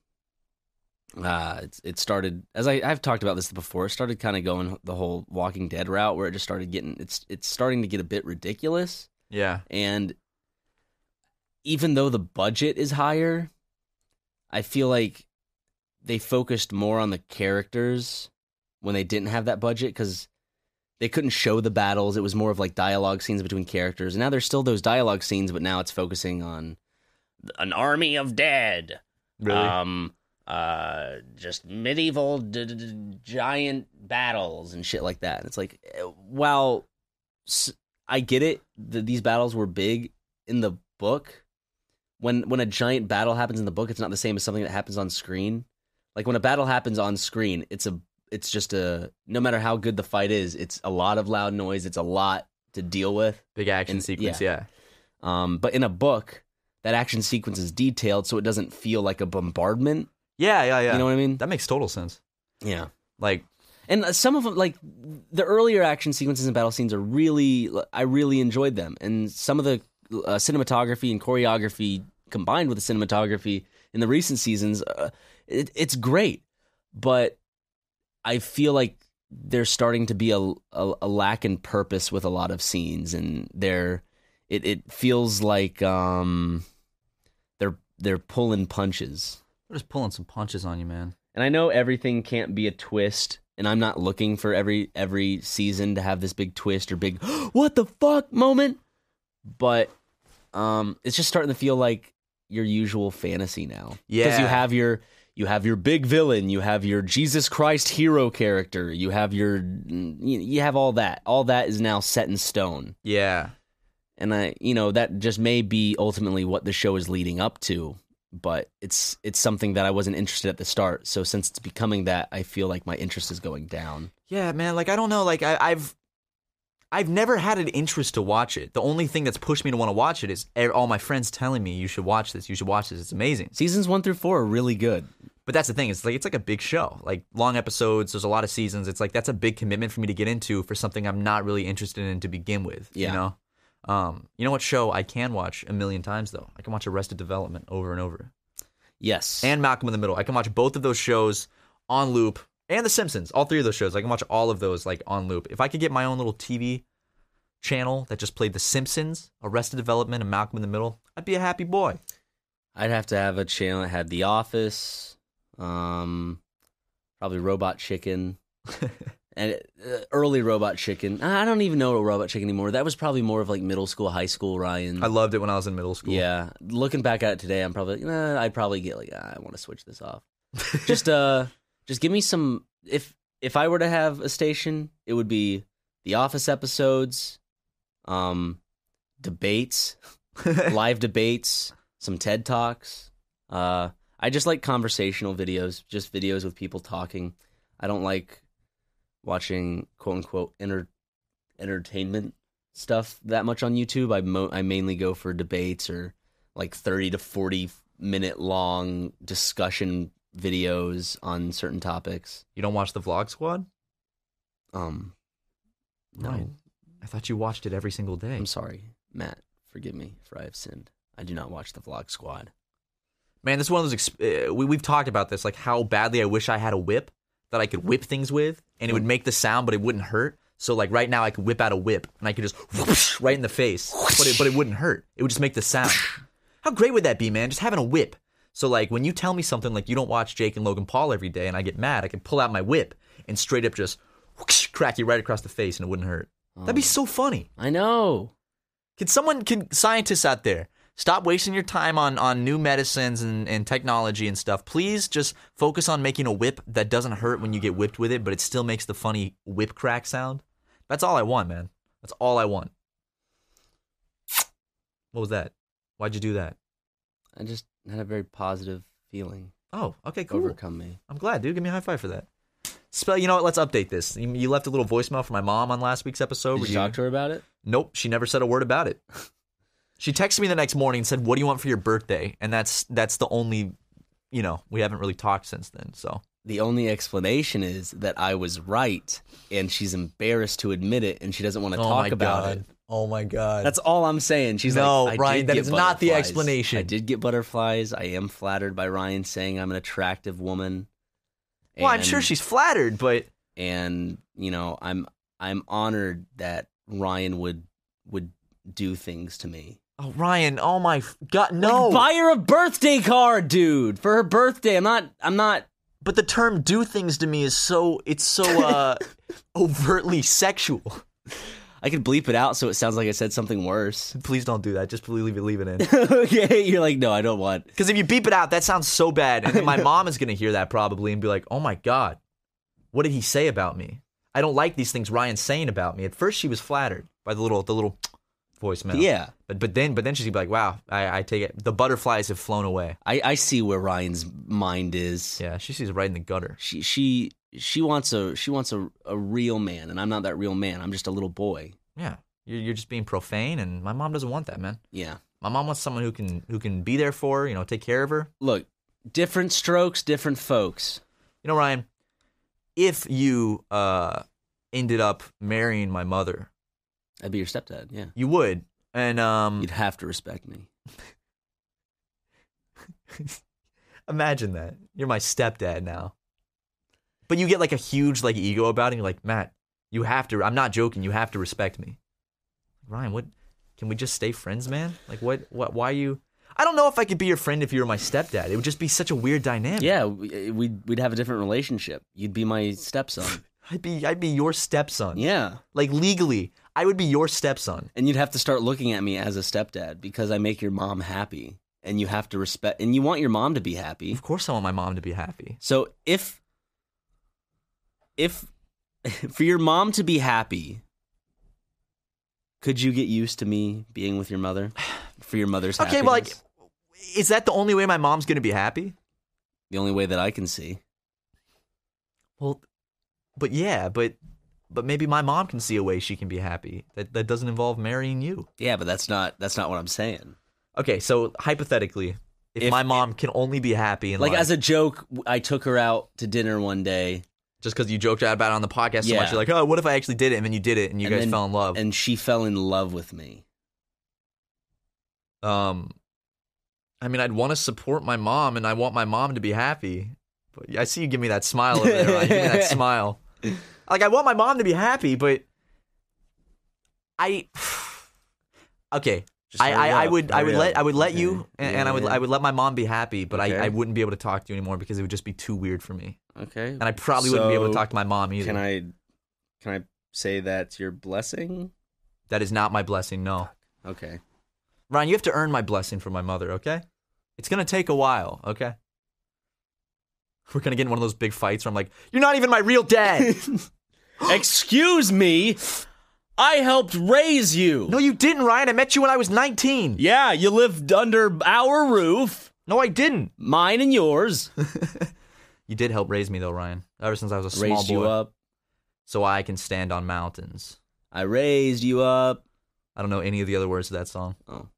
uh, it, it started as I, I've talked about this before. It started kind of going the whole Walking Dead route, where it just started getting it's it's starting to get a bit ridiculous. Yeah. And even though the budget is higher, I feel like they focused more on the characters when they didn't have that budget because they couldn't show the battles. It was more of like dialogue scenes between characters. And now there's still those dialogue scenes, but now it's focusing on an army of dead. Really? Um, uh, just medieval d- d- giant battles and shit like that. And it's like, eh, while s- I get it, that these battles were big in the book. When when a giant battle happens in the book, it's not the same as something that happens on screen. Like when a battle happens on screen, it's a it's just a no matter how good the fight is, it's a lot of loud noise. It's a lot to deal with. Big action and- sequence. yeah. Yeah. Um, but in a book, that action sequence is detailed, so it doesn't feel like a bombardment. Yeah. Yeah. Yeah. You know what I mean? that makes total sense. Yeah. Like, And uh, some of them, like the earlier action sequences and battle scenes, are really, I really enjoyed them. And some of the uh, cinematography and choreography combined with the cinematography in the recent seasons, uh, it, it's great. But I feel like there's starting to be a, a, a lack in purpose with a lot of scenes, and they're it, it feels like um they're they're pulling punches. We're just pulling some punches on you, man. And I know everything can't be a twist, and I'm not looking for every every season to have this big twist or big what the fuck moment. But um it's just starting to feel like your usual fantasy now. Yeah, Because you have your you have your big villain, you have your Jesus Christ hero character, you have your you you have all that. All that is now set in stone. Yeah. And I you know, that just may be ultimately what the show is leading up to. But it's it's something that I wasn't interested at the start. So since it's becoming that, I feel like my interest is going down. Yeah, man. Like I don't know. Like I, I've, I've never had an interest to watch it. The only thing that's pushed me to want to watch it is all my friends telling me you should watch this. You should watch this. It's amazing. Seasons one through four are really good. But that's the thing. It's like it's like a big show. Like long episodes. There's a lot of seasons. It's like that's a big commitment for me to get into for something I'm not really interested in to begin with. Yeah. You know. Um. You know what show I can watch a million times though? I can watch Arrested Development over and over. Yes. and Malcolm in the Middle. I can watch both of those shows on loop, and The Simpsons. All three of those shows. I can watch all of those like on loop. If I could get my own little TV channel that just played The Simpsons, Arrested Development, and Malcolm in the Middle, I'd be a happy boy. I'd have to have a channel that had The Office, um, probably Robot Chicken, and uh, early Robot Chicken. I don't even know Robot Chicken anymore. That was probably more of like middle school, high school. Ryan. I loved it when I was in middle school. Yeah, looking back at it today, I'm probably nah, I'd probably get like ah, I want to switch this off. just uh, just give me some. If if I were to have a station, it would be The Office episodes, um, debates, live debates, some TED talks. Uh, I just like conversational videos, just videos with people talking. I don't like watching quote unquote enter- entertainment stuff that much on YouTube. I mo- I mainly go for debates or like 30 to 40 minute long discussion videos on certain topics. You don't watch the Vlog Squad? Um no. Right. I thought you watched it every single day. I'm sorry, Matt. Forgive me for I have sinned. I do not watch the Vlog Squad. Man, this is one of those. Exp- uh, we we've talked about this, like how badly I wish I had a whip that I could whip things with, and it would mm. make the sound, but it wouldn't hurt. So like right now, I could whip out a whip, and I could just whoosh right in the face, but it but it wouldn't hurt. It would just make the sound. How great would that be, man? Just having a whip. So like when you tell me something like you don't watch Jake and Logan Paul every day, and I get mad, I can pull out my whip and straight up just whoosh, crack you right across the face, and it wouldn't hurt. That'd be oh. so funny. I know. Can someone, can scientists out there, stop wasting your time on on new medicines and, and technology and stuff? Please just focus on making a whip that doesn't hurt when you get whipped with it, but it still makes the funny whip crack sound. That's all I want, man. That's all I want. What was that? Why'd you do that? I just had a very positive feeling Oh, okay, cool. overcome me. I'm glad, dude. Give me a high five for that. Spell. You know what? Let's update this. You, you left a little voicemail for my mom on last week's episode. Did where you talk to her about it? Nope, she never said a word about it. She texted me the next morning and said, "What do you want for your birthday?" And that's that's the only, you know, we haven't really talked since then. So The only explanation is that I was right, and she's embarrassed to admit it, and she doesn't want to oh talk about it. Oh my god. That's all I'm saying. She's No, like, Ryan, that is not the explanation. I did get butterflies. I am flattered by Ryan saying I'm an attractive woman. well, I'm sure she's flattered, but and you know I'm I'm honored that Ryan would would do things to me. Oh Ryan, oh my f- god, no. Like, buy her a birthday card, dude, for her birthday. I'm not. I'm not. but the term "do things" to me is so it's so uh overtly sexual. I could bleep it out so it sounds like I said something worse. Please don't do that. Just leave it, leave it in. okay, you're like, no, I don't want. Because if you beep it out, that sounds so bad, and then my mom is gonna hear that probably and be like, "Oh my god, what did he say about me? I don't like these things Ryan's saying about me." At first, she was flattered by the little the little voicemail. Yeah, But but then but then she's gonna be like, "Wow, I, I take it. The butterflies have flown away." I, I see where Ryan's mind is. Yeah, she sees right in the gutter. She she she wants a she wants a, a real man, and I'm not that real man. I'm just a little boy. Yeah, you're, you're just being profane, and my mom doesn't want that, man. Yeah. My mom wants someone who can who can be there for her, you know, take care of her. Look, different strokes, different folks. You know, Ryan, if you uh ended up marrying my mother, I'd be your stepdad. Yeah. you would, and um, You'd have to respect me. imagine that you're my stepdad now, but you get like a huge like ego about it. And you're like, Matt, you have to. I'm not joking. You have to respect me. Ryan, what? Can we just stay friends, man? Like, what? What? Why you? I don't know if I could be your friend if you were my stepdad. It would just be such a weird dynamic. Yeah, we- we'd we'd have a different relationship. You'd be my stepson. I'd be I'd be your stepson. Yeah. Like legally, I would be your stepson. And you'd have to start looking at me as a stepdad because I make your mom happy. And you have to respect and you want your mom to be happy. Of course, I want my mom to be happy. So if if for your mom to be happy, could you get used to me being with your mother? For your mother's Okay, well, like, is that the only way my mom's gonna be happy? the only way that I can see. Well, but yeah, but but maybe my mom can see a way she can be happy that that doesn't involve marrying you. Yeah, but that's not that's not what I'm saying. Okay, so hypothetically, if, If- my mom can only be happy in Like life, as a joke, I took her out to dinner one day just because you joked about it on the podcast so much, you're like, oh, what if I actually did it and then you did it and you and guys then- fell in love? and she fell in love with me. um, I mean, I'd want to support my mom and I want my mom to be happy, But I see you give me that smile over there. Ryan. Give me that smile. Like I want my mom to be happy, but I okay. I, I, I up, would I would hurry let. I would let Okay. you and, and I would Yeah. I would let my mom be happy, but Okay. I, I wouldn't be able to talk to you anymore because it would just be too weird for me, Okay. and I probably wouldn't be able to talk to my mom either. Can I can I say that's your blessing? That is not my blessing. No, Okay. Ryan, you have to earn my blessing from my mother. Okay, it's gonna take a while. Okay, we're gonna get in one of those big fights where I'm like, "You're not even my real dad." Excuse me. I helped raise you. no, you didn't, Ryan. I met you when I was 19. Yeah, you lived under our roof, No, I didn't. mine and yours. You did help raise me though, Ryan. Ever since I was a small raised boy, you up. so I can stand on mountains. I raised you up. I don't know any of the other words to that song. Oh.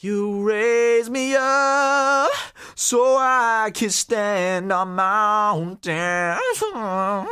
You raise me up so I can stand on mountains.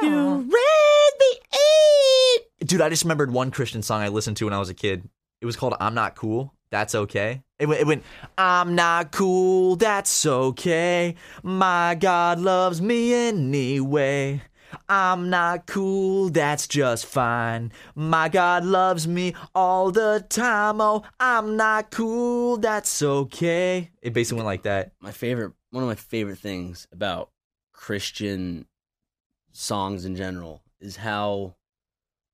You raised me up. Dude, I just remembered one Christian song I listened to when I was a kid. It was called I'm Not Cool. That's okay. It went, it went I'm not cool. That's okay. My God loves me anyway. I'm not cool. That's just fine. My God loves me all the time. Oh, I'm not cool. That's okay. It basically went like that. My favorite, one of my favorite things about Christian songs in general is how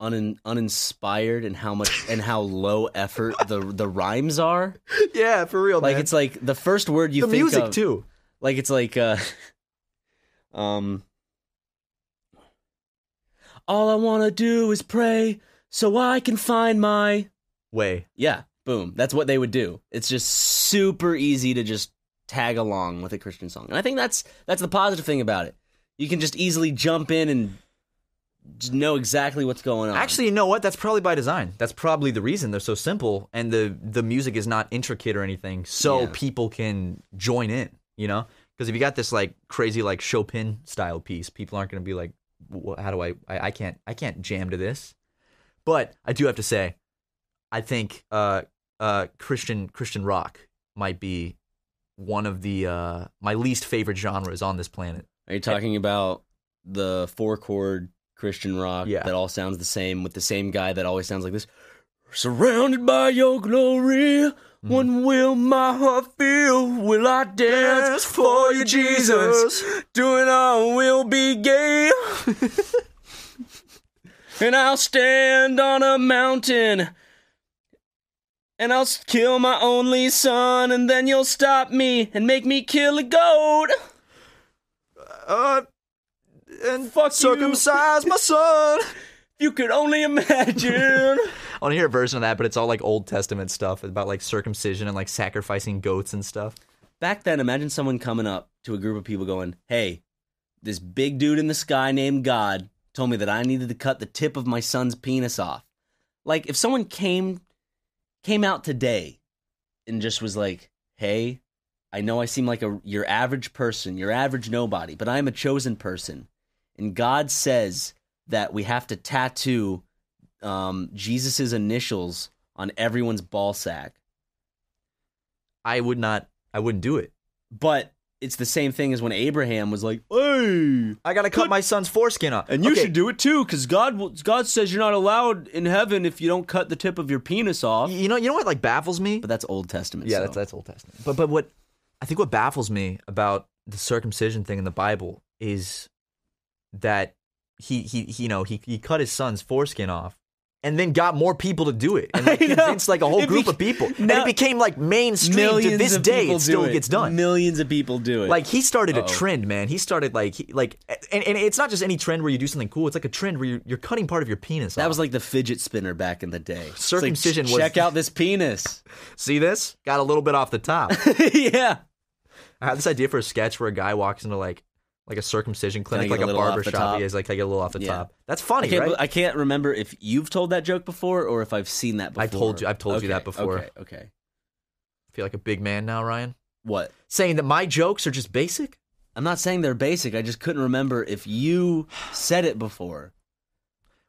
un, uninspired and how much and how low effort the the rhymes are. Yeah, for real, Like it's like the first word you the think music of, too. Like it's like uh um All I want to do is pray so I can find my Way. Yeah, boom. That's what they would do. It's just super easy to just tag along with a Christian song. And I think that's that's the positive thing about it. You can just easily jump in and know exactly what's going on. Actually, you know what? That's probably by design. That's probably the reason they're so simple and the the music is not intricate or anything, so Yeah. people can join in. You know, because if you got this like crazy like Chopin style piece, people aren't going to be like, "Wh- "How do I, I? I can't. I can't jam to this." But I do have to say, I think uh, uh, Christian Christian rock might be one of the uh, my least favorite genres on this planet. Are you talking about the four chord Christian rock Yeah. that all sounds the same with the same guy that always sounds like this? Surrounded by your glory. When will my heart feel? Will I dance for you, Jesus? Doing all will be gay. and I'll stand on a mountain. And I'll s- kill my only son, and then you'll stop me and make me kill a goat. Uh, and Fuck you. circumcise my son. You could only imagine. I want to hear a version of that, but it's all like Old Testament stuff about like circumcision and like sacrificing goats and stuff. Back then, imagine someone coming up to a group of people going, Hey, this big dude in the sky named God told me that I needed to cut the tip of my son's penis off. Like, if someone came came out today and just was like, Hey, I know I seem like a your average person, your average nobody, but I am a chosen person. And God says that we have to tattoo um, Jesus' initials on everyone's ball sack. I would not. I wouldn't do it. But it's the same thing as when Abraham was like, "Hey, I gotta cut Could- my son's foreskin off. and you Okay, should do it too, because God will- God says you're not allowed in heaven if you don't cut the tip of your penis off." You know. You know what like baffles me? But that's Old Testament. yeah, so. that's that's Old Testament. But but what I think what baffles me about the circumcision thing in the Bible is that he he, he you know he he cut his son's foreskin off. And then got more people to do it, and like, convinced like a whole It group bec- of people, and it became like mainstream. To this day, it still it. gets done. Millions of people do it. Like he started a Uh-oh. trend, man. He started like he, like, and, and it's not just any trend where you do something cool. It's like a trend where you're, you're cutting part of your penis. that off. was like the fidget spinner back in the day. It's like, Circumcision was- Check out this penis. see this got a little bit off the top. yeah. I had this idea for a sketch where a guy walks into like like a circumcision clinic, like a a, barber shop. has like take a little off the Yeah. top. That's I funny, can't, right? I can't remember if you've told that joke before or if I've seen that before. I've told you- I've told you that before. Okay. Okay. feel like a big man now, Ryan. What? Saying that my jokes are just basic. I'm not saying they're basic. I just couldn't remember if you said it before.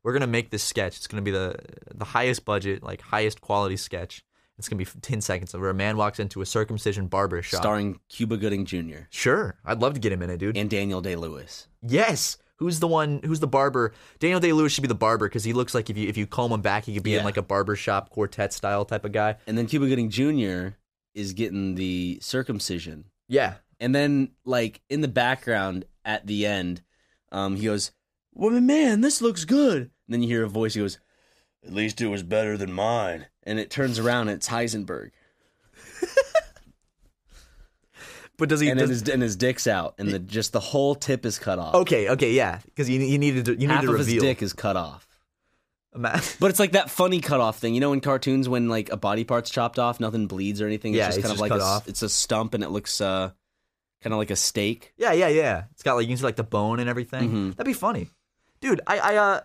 We're gonna make this sketch. It's gonna be the the highest budget, like highest quality sketch. It's gonna be 10 seconds where a man walks into a circumcision barber shop. Starring Cuba Gooding Jr. Sure, I'd love to get him in it, dude. and Daniel Day Lewis. yes. Who's the one? Who's the barber? Daniel Day Lewis should be the barber because he looks like if you if you comb him back, he could be in like a barber shop quartet style type of guy. And then Cuba Gooding Jr. is getting the circumcision. Yeah, And then, like, in the background at the end, um, he goes, Well, man, this looks good. And then you hear a voice, he goes, At least it was better than mine. And it turns around, and it's Heisenberg. but does he? and, does, his, and his dick's out, and the just the whole tip is cut off. okay, okay, yeah, because you you needed to you need Half to of reveal. his dick is cut off. But it's like that funny cut off thing. You know in cartoons when like a body part's chopped off, nothing bleeds or anything. It's Yeah, just it's kind of just like cut a, s- off. it's a stump and it looks uh kind of like a steak. yeah, yeah, yeah. It's got like you can see like the bone and everything. Mhm. That'd be funny, dude. I I uh,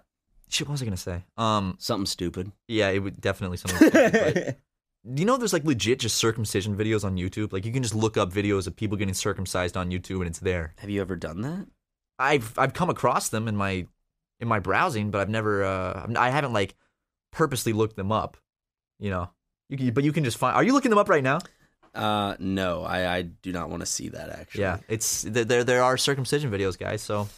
shit. What was I gonna say? Um, Something stupid. yeah, it would definitely something. stupid, but- Do you know there's like legit just circumcision videos on YouTube? Like you can just look up videos of people getting circumcised on YouTube and it's there. Have you ever done that? I've I've come across them in my in my browsing, but I've never uh I haven't like purposely looked them up. You know, you can, but you can just find. Are you looking them up right now? Uh no, I I do not want to see that actually. Yeah, it's. There there are circumcision videos, guys. So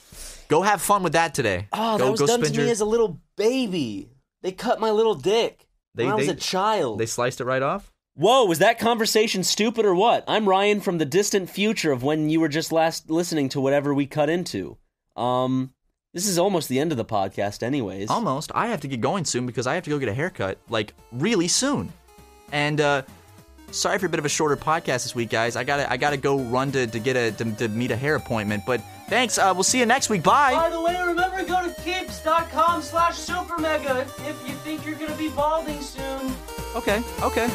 go have fun with that today. Oh, go, that was go done to spend me as a little baby. They cut my little dick They- when I was they- a child. They sliced it right off. Whoa, was that conversation stupid or what? I'm Ryan from the distant future of when you were just last listening to whatever we cut into. Um, this is almost the end of the podcast, anyways. Almost. I have to get going soon because I have to go get a haircut, like really soon. And uh sorry for a bit of a shorter podcast this week, guys. I gotta I gotta go run to, to get a to, to meet a hair appointment. But thanks. Uh, we'll see you next week. Bye. By the way, remember to go to keeps.com slash supermega if you think you're gonna be balding soon. Okay. Okay.